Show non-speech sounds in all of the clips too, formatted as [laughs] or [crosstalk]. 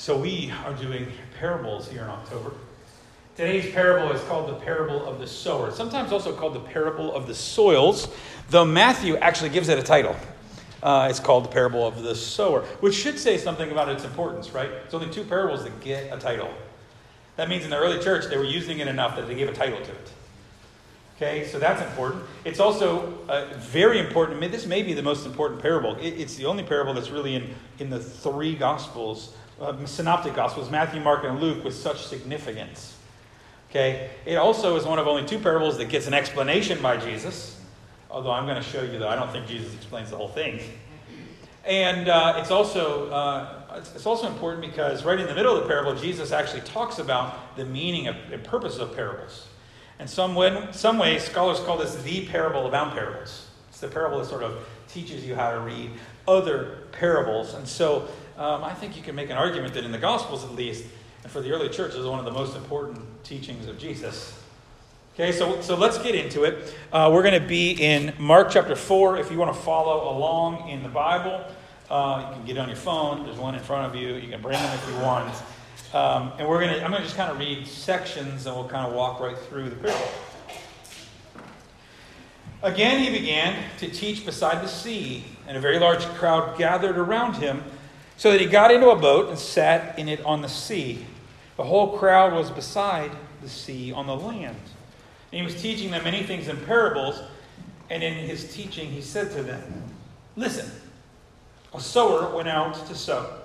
So, we are doing parables here in October. Today's parable is called the parable of the sower, sometimes also called the parable of the soils, though Matthew actually gives it a title. Uh, it's called the parable of the sower, which should say something about its importance, right? It's only two parables that get a title. That means in the early church they were using it enough that they gave a title to it. Okay, so that's important. It's also uh, very important. This may be the most important parable. It, it's the only parable that's really in, in the three Gospels uh, synoptic gospels, Matthew, Mark, and Luke, with such significance. Okay? It also is one of only two parables that gets an explanation by Jesus, although I'm going to show you that I don't think Jesus explains the whole thing. And uh, it's, also, uh, it's also important because right in the middle of the parable, Jesus actually talks about the meaning of, and purpose of parables. And some, way, some ways, scholars call this the parable about parables. It's the parable that sort of teaches you how to read other parables. And so um, I think you can make an argument that in the Gospels, at least, and for the early church, is one of the most important teachings of Jesus. Okay, so, so let's get into it. Uh, we're going to be in Mark chapter 4. If you want to follow along in the Bible, uh, you can get on your phone. There's one in front of you. You can bring them if you want. Um, and we're going to, I'm going to just kind of read sections and we'll kind of walk right through the parable. Again, he began to teach beside the sea, and a very large crowd gathered around him so that he got into a boat and sat in it on the sea. The whole crowd was beside the sea on the land. And he was teaching them many things in parables, and in his teaching he said to them, Listen, a sower went out to sow.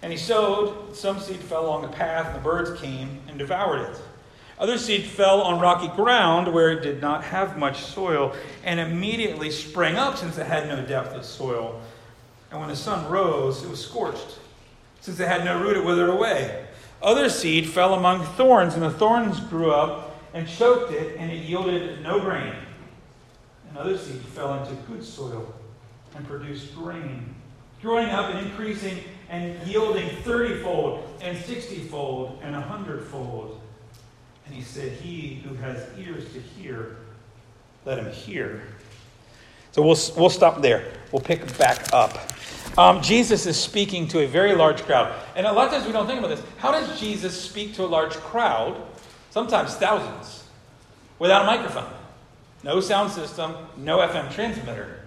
And he sowed, some seed fell along the path, and the birds came and devoured it. Other seed fell on rocky ground where it did not have much soil, and immediately sprang up since it had no depth of soil. And when the sun rose, it was scorched. Since it had no root, it withered away. Other seed fell among thorns, and the thorns grew up and choked it, and it yielded no grain. And other seed fell into good soil and produced grain, growing up and increasing and yielding thirtyfold and sixtyfold and a hundredfold. And he said, He who has ears to hear, let him hear. So we'll, we'll stop there. We'll pick back up. Um, Jesus is speaking to a very large crowd. And a lot of times we don't think about this. How does Jesus speak to a large crowd, sometimes thousands, without a microphone? No sound system, no FM transmitter.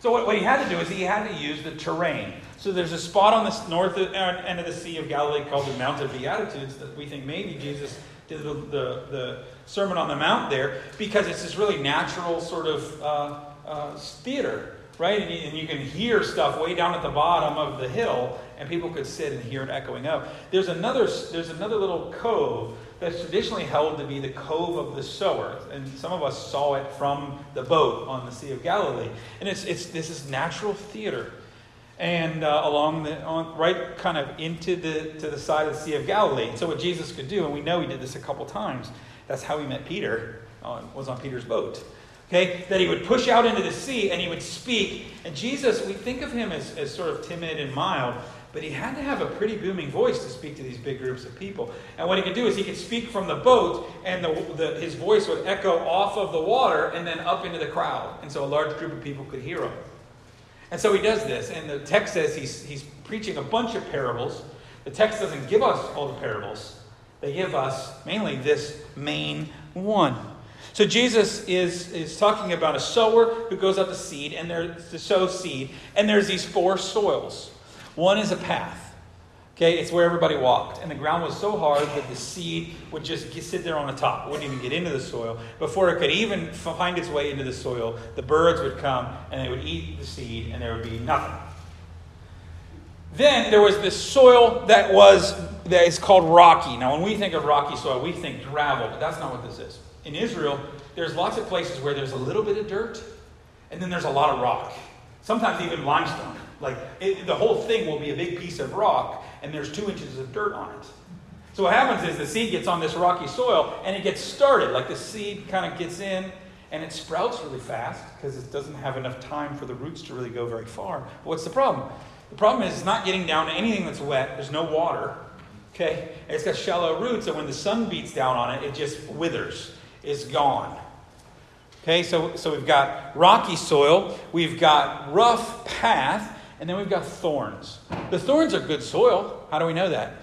So what, what he had to do is he had to use the terrain. So there's a spot on the north end of the Sea of Galilee called the Mount of Beatitudes that we think maybe Jesus did the, the, the Sermon on the Mount there because it's this really natural sort of uh, uh, theater right? And you, and you, can hear stuff way down at the bottom of the hill, and people could sit and hear it echoing up. There's another, there's another little cove that's traditionally held to be the cove of the sower, and some of us saw it from the boat on the Sea of Galilee. And it's, it's this is natural theater. And uh, along the on, right kind of into the to the side of the Sea of Galilee. So what Jesus could do, and we know he did this a couple times. That's how he met Peter. On, was on Peter's boat. Okay, that he would push out into the sea and he would speak. And Jesus, we think of him as, as sort of timid and mild, but he had to have a pretty booming voice to speak to these big groups of people. And what he could do is he could speak from the boat, and the, the, his voice would echo off of the water and then up into the crowd. And so a large group of people could hear him. And so he does this, and the text says he's, he's preaching a bunch of parables. The text doesn't give us all the parables, they give us mainly this main one. So Jesus is, is talking about a sower who goes out to seed and there to sow seed, and there's these four soils. One is a path. Okay, it's where everybody walked. And the ground was so hard that the seed would just sit there on the top. It wouldn't even get into the soil. Before it could even find its way into the soil, the birds would come and they would eat the seed and there would be nothing. Then there was this soil that was that is called rocky. Now, when we think of rocky soil, we think gravel, but that's not what this is in Israel, there's lots of places where there's a little bit of dirt and then there's a lot of rock. Sometimes even limestone. Like it, the whole thing will be a big piece of rock and there's two inches of dirt on it. So what happens is the seed gets on this rocky soil and it gets started. Like the seed kind of gets in and it sprouts really fast because it doesn't have enough time for the roots to really go very far. But what's the problem? The problem is it's not getting down to anything that's wet. There's no water. Okay? And it's got shallow roots, and when the sun beats down on it, it just withers is gone. Okay, so, so we've got rocky soil, we've got rough path, and then we've got thorns. The thorns are good soil. How do we know that?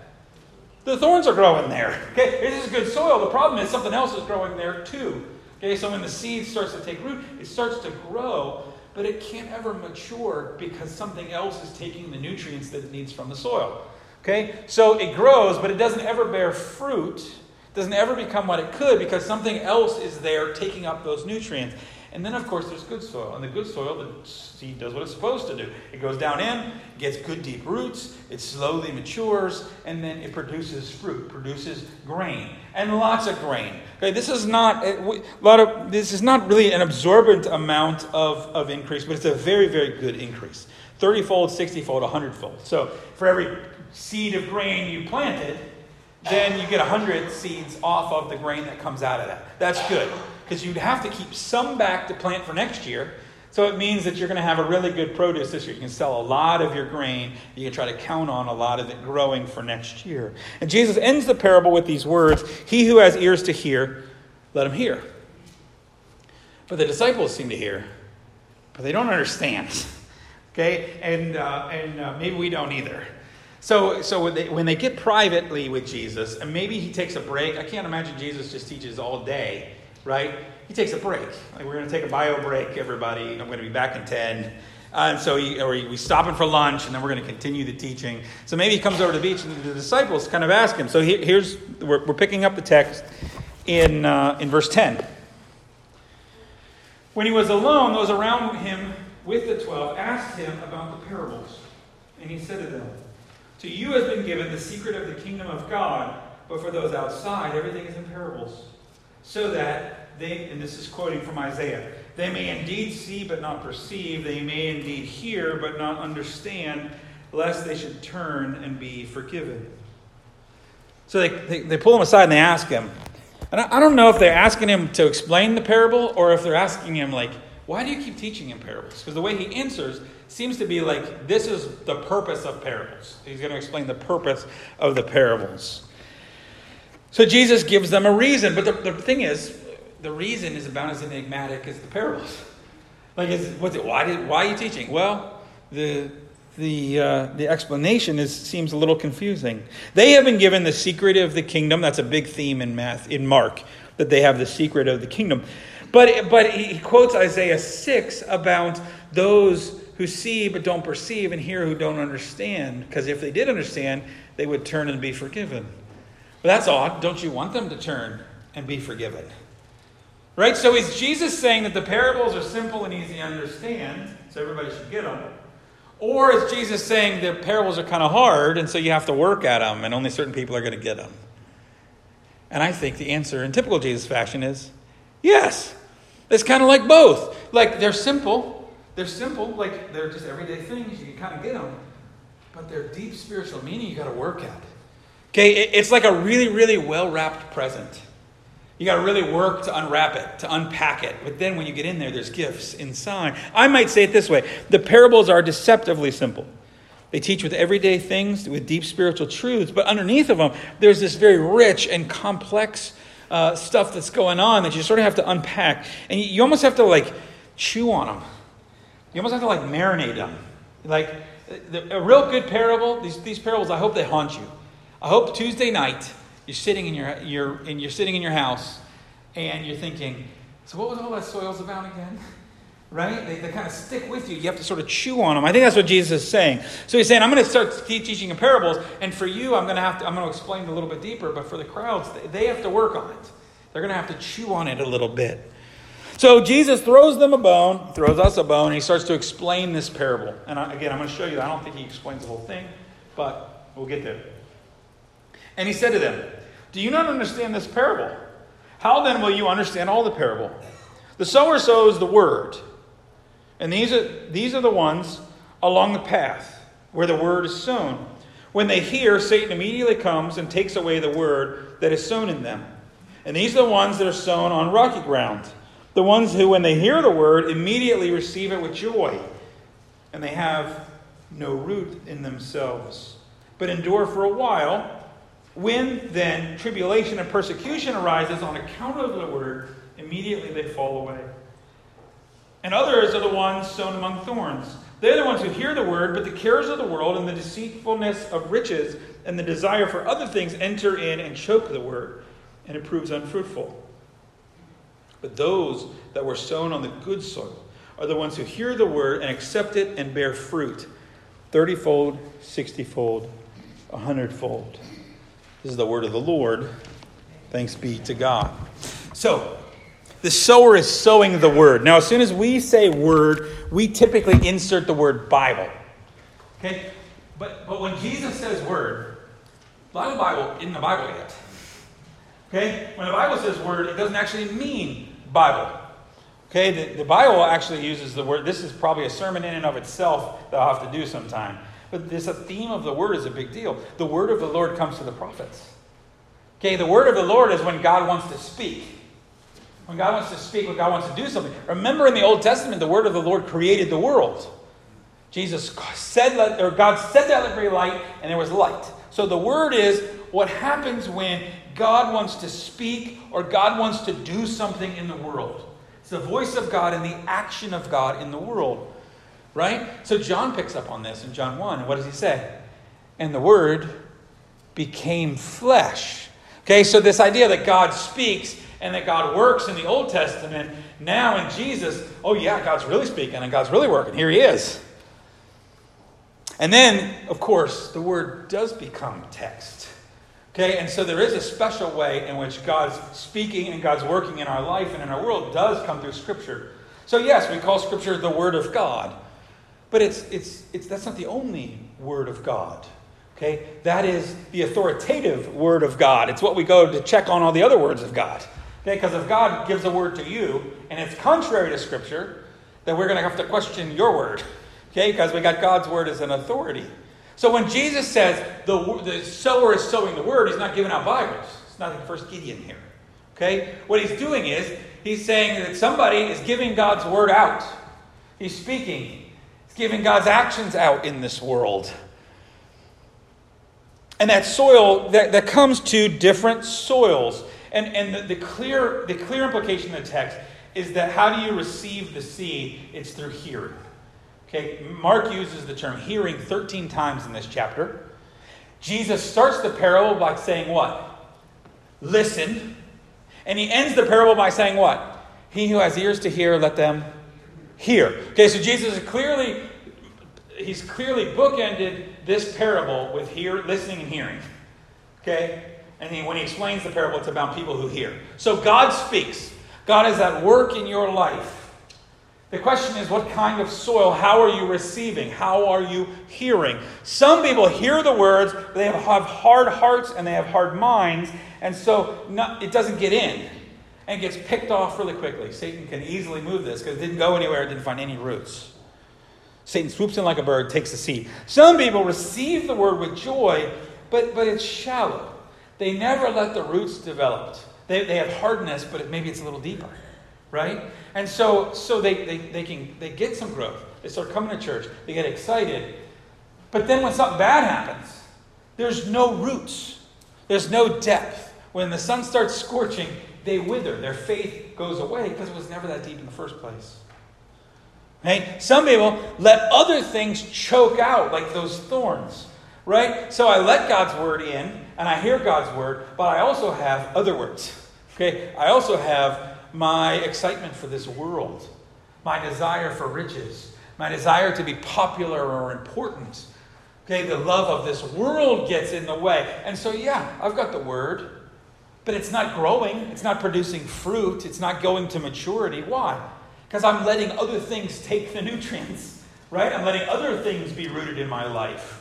The thorns are growing there. Okay, this is good soil. The problem is something else is growing there too. Okay, so when the seed starts to take root, it starts to grow, but it can't ever mature because something else is taking the nutrients that it needs from the soil. Okay, so it grows, but it doesn't ever bear fruit, doesn't ever become what it could because something else is there taking up those nutrients. And then, of course, there's good soil. And the good soil, the seed does what it's supposed to do. It goes down in, gets good deep roots, it slowly matures, and then it produces fruit, produces grain, and lots of grain. Okay, this is not a lot of this is not really an absorbent amount of, of increase, but it's a very, very good increase. 30 fold, 60 fold, 100 fold. So for every seed of grain you planted, then you get 100 seeds off of the grain that comes out of that. That's good because you'd have to keep some back to plant for next year. So it means that you're going to have a really good produce this year. You can sell a lot of your grain. You can try to count on a lot of it growing for next year. And Jesus ends the parable with these words He who has ears to hear, let him hear. But the disciples seem to hear, but they don't understand. [laughs] Okay? And, uh, and uh, maybe we don't either. So, so when, they, when they get privately with Jesus, and maybe he takes a break, I can't imagine Jesus just teaches all day right? He takes a break. Like, we're going to take a bio break, everybody. I'm going to be back in 10. Uh, and so he, or we stop him for lunch, and then we're going to continue the teaching. So maybe he comes over to the beach, and the disciples kind of ask him. So he, here's, we're, we're, picking up the text in, uh, in verse 10. When he was alone, those around him with the twelve asked him about the parables. And he said to them, To you has been given the secret of the kingdom of God, but for those outside, everything is in parables so that they, and this is quoting from Isaiah, they may indeed see but not perceive, they may indeed hear but not understand, lest they should turn and be forgiven. So they, they, they pull him aside and they ask him. And I, I don't know if they're asking him to explain the parable or if they're asking him, like, why do you keep teaching in parables? Because the way he answers seems to be like, this is the purpose of parables. He's going to explain the purpose of the parables. So Jesus gives them a reason. But the, the thing is, the reason is about as enigmatic as the parables. Like, is, what's it? Why, did, why are you teaching? Well, the, the, uh, the explanation is, seems a little confusing. They have been given the secret of the kingdom. That's a big theme in, math, in Mark, that they have the secret of the kingdom. But, but he quotes Isaiah 6 about those who see but don't perceive and hear who don't understand. Because if they did understand, they would turn and be forgiven. But that's odd. Don't you want them to turn and be forgiven? Right? So is Jesus saying that the parables are simple and easy to understand, so everybody should get them? Or is Jesus saying the parables are kind of hard, and so you have to work at them, and only certain people are going to get them? And I think the answer in typical Jesus fashion is yes. It's kind of like both. Like they're simple. They're simple, like they're just everyday things. You can kind of get them. But they're deep spiritual meaning you got to work at. Okay, it's like a really, really well wrapped present. You got to really work to unwrap it, to unpack it. But then when you get in there, there's gifts inside. I might say it this way the parables are deceptively simple. They teach with everyday things, with deep spiritual truths, but underneath of them, there's this very rich and complex uh, stuff that's going on that you sort of have to unpack. And you, you almost have to like chew on them. You almost have to like marinate them. Like a real good parable, these, these parables, I hope they haunt you. I hope Tuesday night you're sitting in your, your, and you're sitting in your house and you're thinking, so what was all that soils about again? [laughs] Right? They, they kind of stick with you. You have to sort of chew on them. I think that's what Jesus is saying. So he's saying, I'm going to start teaching in parables, and for you, I'm going to have to, I'm going to explain a little bit deeper, but for the crowds, they have to work on it. They're going to have to chew on it a little bit. So Jesus throws them a bone, throws us a bone, and he starts to explain this parable. And again, I'm going to show you. I don't think he explains the whole thing, but we'll get there. And he said to them, Do you not understand this parable? How then will you understand all the parable? The sower sows the word. And these are, these are the ones along the path where the word is sown. When they hear, Satan immediately comes and takes away the word that is sown in them. And these are the ones that are sown on rocky ground. The ones who, when they hear the word, immediately receive it with joy. And they have no root in themselves, but endure for a while. When then tribulation and persecution arises on account of the word, immediately they fall away. And others are the ones sown among thorns. They're the ones who hear the word, but the cares of the world and the deceitfulness of riches and the desire for other things enter in and choke the word, and it proves unfruitful. But those that were sown on the good soil are the ones who hear the word and accept it and bear fruit thirtyfold, sixtyfold, a hundredfold. This is the word of the Lord. Thanks be to God. So, the sower is sowing the word. Now, as soon as we say word, we typically insert the word Bible. Okay? But, but when Jesus says word, a lot Bible isn't in the Bible yet. Okay? When the Bible says word, it doesn't actually mean Bible. Okay? The, the Bible actually uses the word. This is probably a sermon in and of itself that I'll have to do sometime. But this theme of the word is a big deal. The word of the Lord comes to the prophets. Okay, the word of the Lord is when God wants to speak. When God wants to speak, when God wants to do something. Remember in the Old Testament, the word of the Lord created the world. Jesus said, or God said that let there be light, and there was light. So the word is what happens when God wants to speak or God wants to do something in the world. It's the voice of God and the action of God in the world. Right? So John picks up on this in John 1. And what does he say? And the word became flesh. Okay, so this idea that God speaks and that God works in the Old Testament, now in Jesus, oh yeah, God's really speaking and God's really working. Here he is. And then, of course, the word does become text. Okay, and so there is a special way in which God's speaking and God's working in our life and in our world does come through Scripture. So, yes, we call Scripture the Word of God, but it's, it's, it's, that's not the only Word of God. Okay, that is the authoritative Word of God. It's what we go to check on all the other words of God. Okay, because if God gives a word to you and it's contrary to Scripture, then we're going to have to question your word. [laughs] Okay, because we got God's word as an authority. So when Jesus says the, the sower is sowing the word, he's not giving out Bibles. It's not the First Gideon here. Okay? What he's doing is he's saying that somebody is giving God's word out. He's speaking. He's giving God's actions out in this world. And that soil that, that comes to different soils. And, and the, the, clear, the clear implication of the text is that how do you receive the seed? It's through hearing. Okay, Mark uses the term hearing 13 times in this chapter. Jesus starts the parable by saying what? Listen. And he ends the parable by saying what? He who has ears to hear, let them hear. Okay, so Jesus is clearly he's clearly bookended this parable with hear, listening and hearing. Okay? And he, when he explains the parable, it's about people who hear. So God speaks. God is at work in your life. The question is, what kind of soil? How are you receiving? How are you hearing? Some people hear the words, but they have hard hearts and they have hard minds, and so not, it doesn't get in and gets picked off really quickly. Satan can easily move this because it didn't go anywhere, it didn't find any roots. Satan swoops in like a bird, takes the seed. Some people receive the word with joy, but, but it's shallow. They never let the roots develop. They, they have hardness, but it, maybe it's a little deeper right? And so, so they, they, they can they get some growth. They start coming to church. They get excited. But then when something bad happens, there's no roots. There's no depth. When the sun starts scorching, they wither. Their faith goes away because it was never that deep in the first place. Right? Some people let other things choke out, like those thorns. Right? So I let God's word in, and I hear God's word, but I also have other words. Okay? I also have my excitement for this world, my desire for riches, my desire to be popular or important. Okay, the love of this world gets in the way. And so, yeah, I've got the word, but it's not growing, it's not producing fruit, it's not going to maturity. Why? Because I'm letting other things take the [laughs] nutrients, right? I'm letting other things be rooted in my life.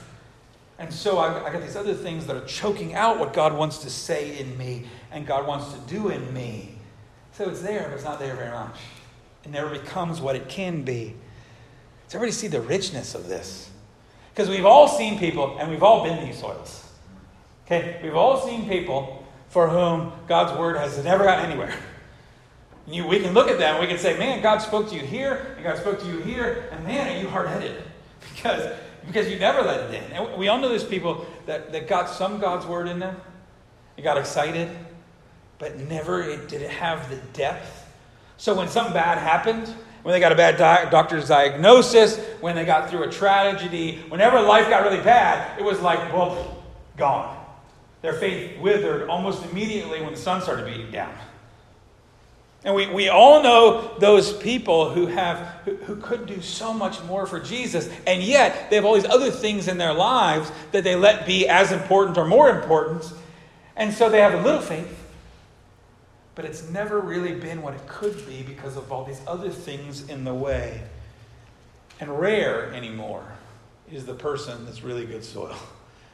And so I, I got these other things that are choking out what God wants to say in me and God wants to do in me. So it's there, but it's not there very much. It never becomes what it can be. Does everybody see the richness of this? Because we've all seen people, and we've all been these soils. Okay? We've all seen people for whom God's word has never gotten anywhere. You, we can look at them, we can say, man, God spoke to you here, and God spoke to you here, and man, are you hard headed? [laughs] Because, because you never let it in. And we all know there's people that, that got some God's word in them, they got excited, but never did it have the depth. So when something bad happened when they got a bad di- doctor's diagnosis, when they got through a tragedy, whenever life got really bad, it was like, well, gone. Their faith withered almost immediately when the sun started beating down. And we, we all know those people who have who, who could do so much more for Jesus, and yet they have all these other things in their lives that they let be as important or more important. And so they have a little faith, but it's never really been what it could be because of all these other things in the way. And rare anymore is the person that's really good soil,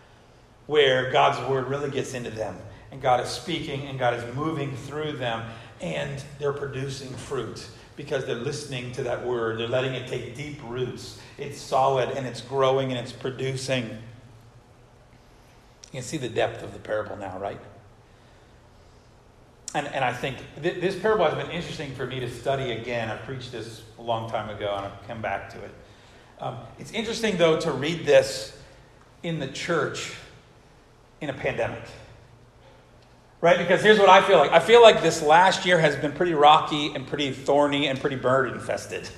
[laughs] where God's word really gets into them, and God is speaking, and God is moving through them and they're producing fruit because they're listening to that word. They're letting it take deep roots. It's solid and it's growing and it's producing. You can see the depth of the parable now, right? And, and I think th- this parable has been interesting for me to study again. I preached this a long time ago and I've come back to it. Um, it's interesting, though, to read this in the church in a pandemic. Right? Because here's what I feel like I feel like this last year has been pretty rocky and pretty thorny and pretty bird infested.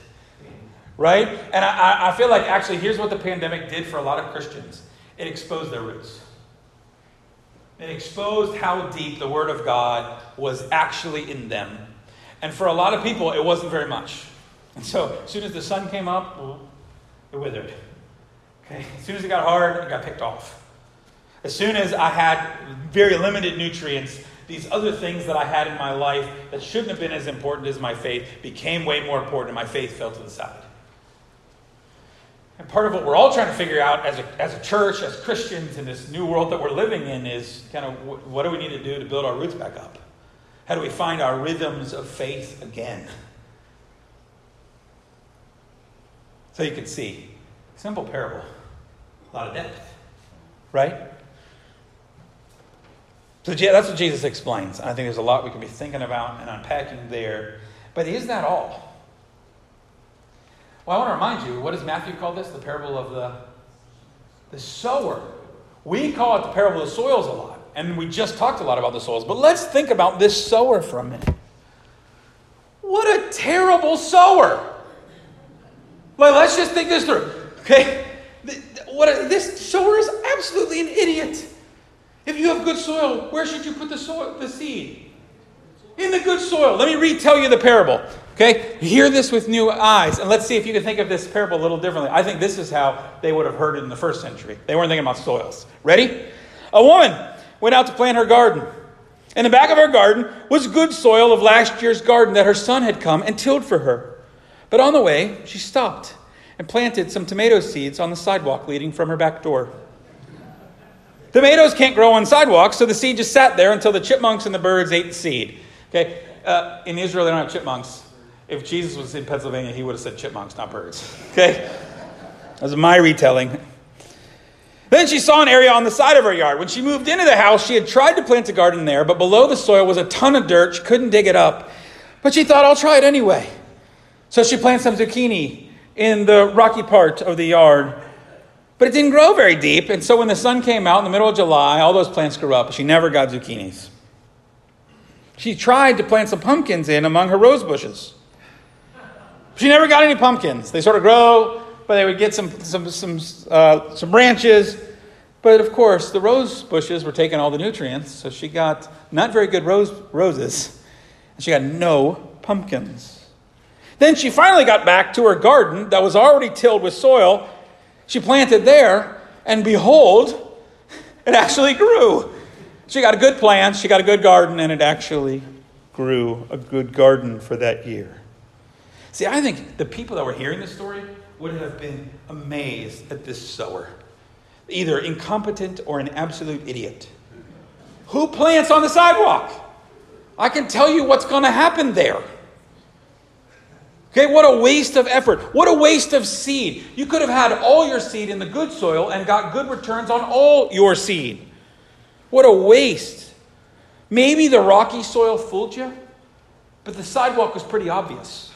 Right? And I, I feel like actually, here's what the pandemic did for a lot of Christians it exposed their roots. It exposed how deep the Word of God was actually in them. And for a lot of people, it wasn't very much. And so, as soon as the sun came up, it withered. Okay? As soon as it got hard, it got picked off. As soon as I had very limited nutrients, these other things that I had in my life that shouldn't have been as important as my faith became way more important, and my faith fell to the side. And part of what we're all trying to figure out as a, as a church, as Christians in this new world that we're living in is kind of what do we need to do to build our roots back up? How do we find our rhythms of faith again? So you can see, simple parable, a lot of depth, right? So that's what Jesus explains. I think there's a lot we can be thinking about and unpacking there. But is that all? Well, I want to remind you, what does Matthew call this? The parable of the, the sower. We call it the parable of the soils a lot. And we just talked a lot about the soils. But let's think about this sower for a minute. What a terrible sower. Like, let's just think this through. Okay? What a, this sower is absolutely an idiot. If you have good soil, where should you put the soil, the seed? In the good soil. Let me retell you the parable. Okay? Hear this with new eyes, and let's see if you can think of this parable a little differently. I think this is how they would have heard it in the first century. They weren't thinking about soils. Ready? A woman went out to plant her garden. In the back of her garden was good soil of last year's garden that her son had come and tilled for her. But on the way, she stopped and planted some tomato seeds on the sidewalk leading from her back door. Tomatoes can't grow on sidewalks, so the seed just sat there until the chipmunks and the birds ate the seed. Okay? Uh, in Israel, they don't have chipmunks. If Jesus was in Pennsylvania, he would have said chipmunks, not birds. Okay? That's my retelling. Then she saw an area on the side of her yard. When she moved into the house, she had tried to plant a garden there, but below the soil was a ton of dirt. She couldn't dig it up. But she thought, I'll try it anyway. So she planted some zucchini in the rocky part of the yard. But it didn't grow very deep, and so when the sun came out in the middle of July, all those plants grew up. She never got zucchinis. She tried to plant some pumpkins in among her rose bushes. She never got any pumpkins. They sort of grow, but they would get some, some, some, uh, some branches. But of course, the rose bushes were taking all the nutrients, so she got not very good rose, roses, and she got no pumpkins. Then she finally got back to her garden that was already tilled with soil she planted there, and behold, it actually grew. She got a good plant, she got a good garden, and it actually grew a good garden for that year. See, I think the people that were hearing this story would have been amazed at this sower, either incompetent or an absolute idiot. Who plants on the sidewalk? I can tell you what's going to happen there. Okay, what a waste of effort. What a waste of seed. You could have had all your seed in the good soil and got good returns on all your seed. What a waste. Maybe the rocky soil fooled you, but the sidewalk was pretty obvious.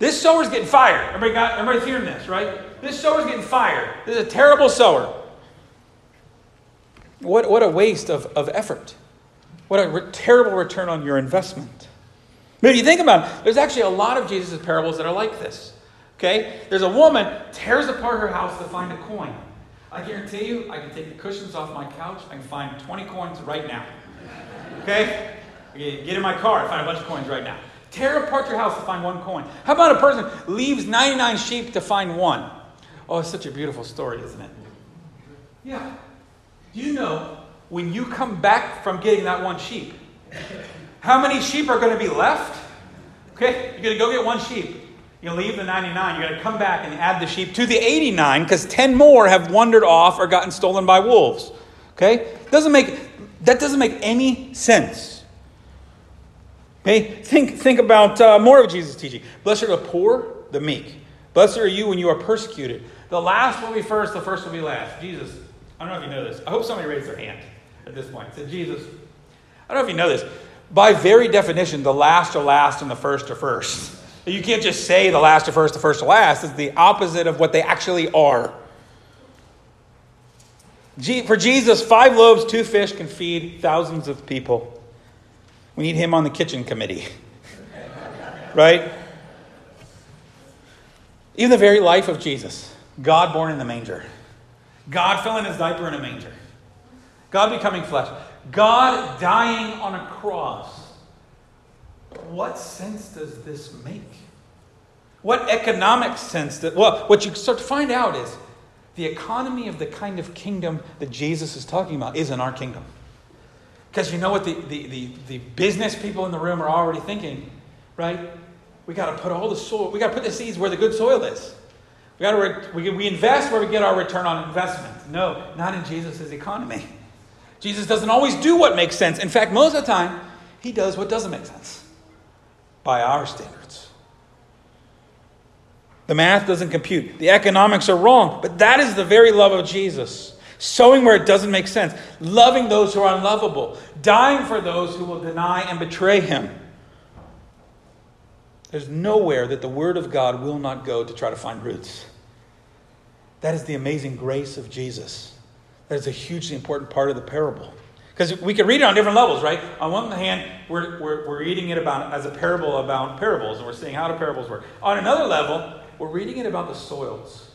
This sower's getting fired. Everybody got everybody's hearing this, right? This sower's getting fired. This is a terrible sower. What, what a waste of, of effort. What a re- terrible return on your investment. But if you think about it, there's actually a lot of Jesus' parables that are like this. Okay? There's a woman tears apart her house to find a coin. I guarantee you, I can take the cushions off my couch. I can find 20 coins right now. Okay? Get in my car, I find a bunch of coins right now. Tear apart your house to find one coin. How about a person leaves 99 sheep to find one? Oh, it's such a beautiful story, isn't it? Yeah. Do you know when you come back from getting that one sheep, how many sheep are going to be left? Okay, you're going to go get one sheep. You leave the 99, you're going to come back and add the sheep to the 89 because 10 more have wandered off or gotten stolen by wolves. Okay? Doesn't make, that doesn't make any sense. Okay? Think, think about uh, more of Jesus' teaching. Blessed are the poor, the meek. Blessed are you when you are persecuted. The last will be first, the first will be last. Jesus, I don't know if you know this. I hope somebody raised their hand at this point. Said, Jesus, I don't know if you know this. By very definition, the last are last and the first are first. You can't just say the last are first, the first are last. It's the opposite of what they actually are. For Jesus, five loaves, two fish can feed thousands of people. We need him on the kitchen committee. right? Even the very life of Jesus, God born in the manger, God filling his diaper in a manger, God becoming flesh, God dying on a cross what sense does this make? What economic sense that, well, what you start to find out is the economy of the kind of kingdom that Jesus is talking about isn't our kingdom. Because you know what the, the, the, the, business people in the room are already thinking, right? We got to put all the soil, we got to put the seeds where the good soil is. We got to re, we, we invest where we get our return on investment. No, not in Jesus' economy. Jesus doesn't always do what makes sense. In fact, most of the time, he does what doesn't make sense by our standards. The math doesn't compute. The economics are wrong. But that is the very love of Jesus. Sowing where it doesn't make sense. Loving those who are unlovable. Dying for those who will deny and betray him. There's nowhere that the Word of God will not go to try to find roots. That is the amazing grace of Jesus. That is a hugely important part of the parable. Because we can read it on different levels, right? On one hand, we're, we're, we're reading it about as a parable about parables, and we're seeing how do parables work. On another level, we're reading it about the soils.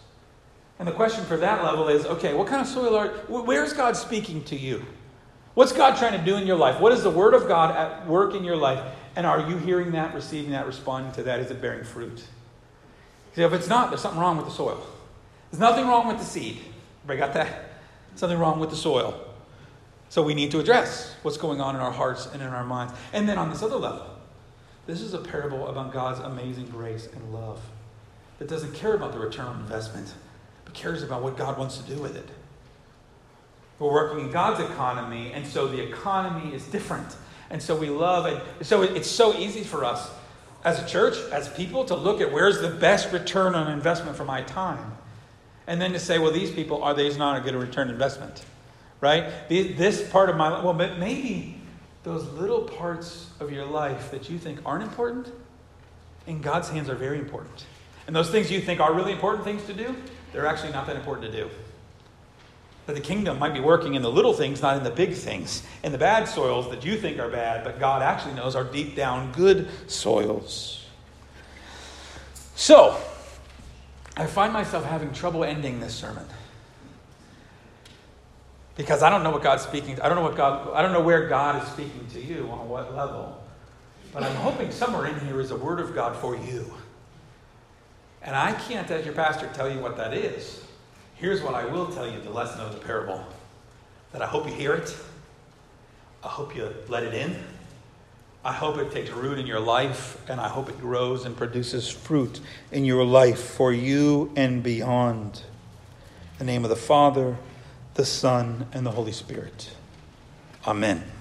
And the question for that level is okay, what kind of soil are, where's God speaking to you? What's God trying to do in your life? What is the Word of God at work in your life? And are you hearing that, receiving that, responding to that? Is it bearing fruit? See, if it's not, there's something wrong with the soil. There's nothing wrong with the seed. Everybody got that? Something wrong with the soil. So we need to address what's going on in our hearts and in our minds. And then on this other level, this is a parable about God's amazing grace and love that doesn't care about the return on investment, cares about what God wants to do with it. We're working in God's economy, and so the economy is different. And so we love it. So it's so easy for us as a church, as people, to look at where's the best return on investment for my time. And then to say, well, these people, are they not a good return investment? right? This part of my life, well, maybe those little parts of your life that you think aren't important, in God's hands are very important. And those things you think are really important things to do, they're actually not that important to do. That the kingdom might be working in the little things, not in the big things, in the bad soils that you think are bad, but God actually knows are deep down good soils. So, I find myself having trouble ending this sermon because I don't know what God's speaking. I don't know what God. I don't know where God is speaking to you on what level. But I'm hoping somewhere in here is a word of God for you. And I can't, as your pastor, tell you what that is. Here's what I will tell you: the lesson of the parable. That I hope you hear it. I hope you let it in. I hope it takes root in your life, and I hope it grows and produces fruit in your life for you and beyond. In the name of the Father the Son, and the Holy Spirit. Amen.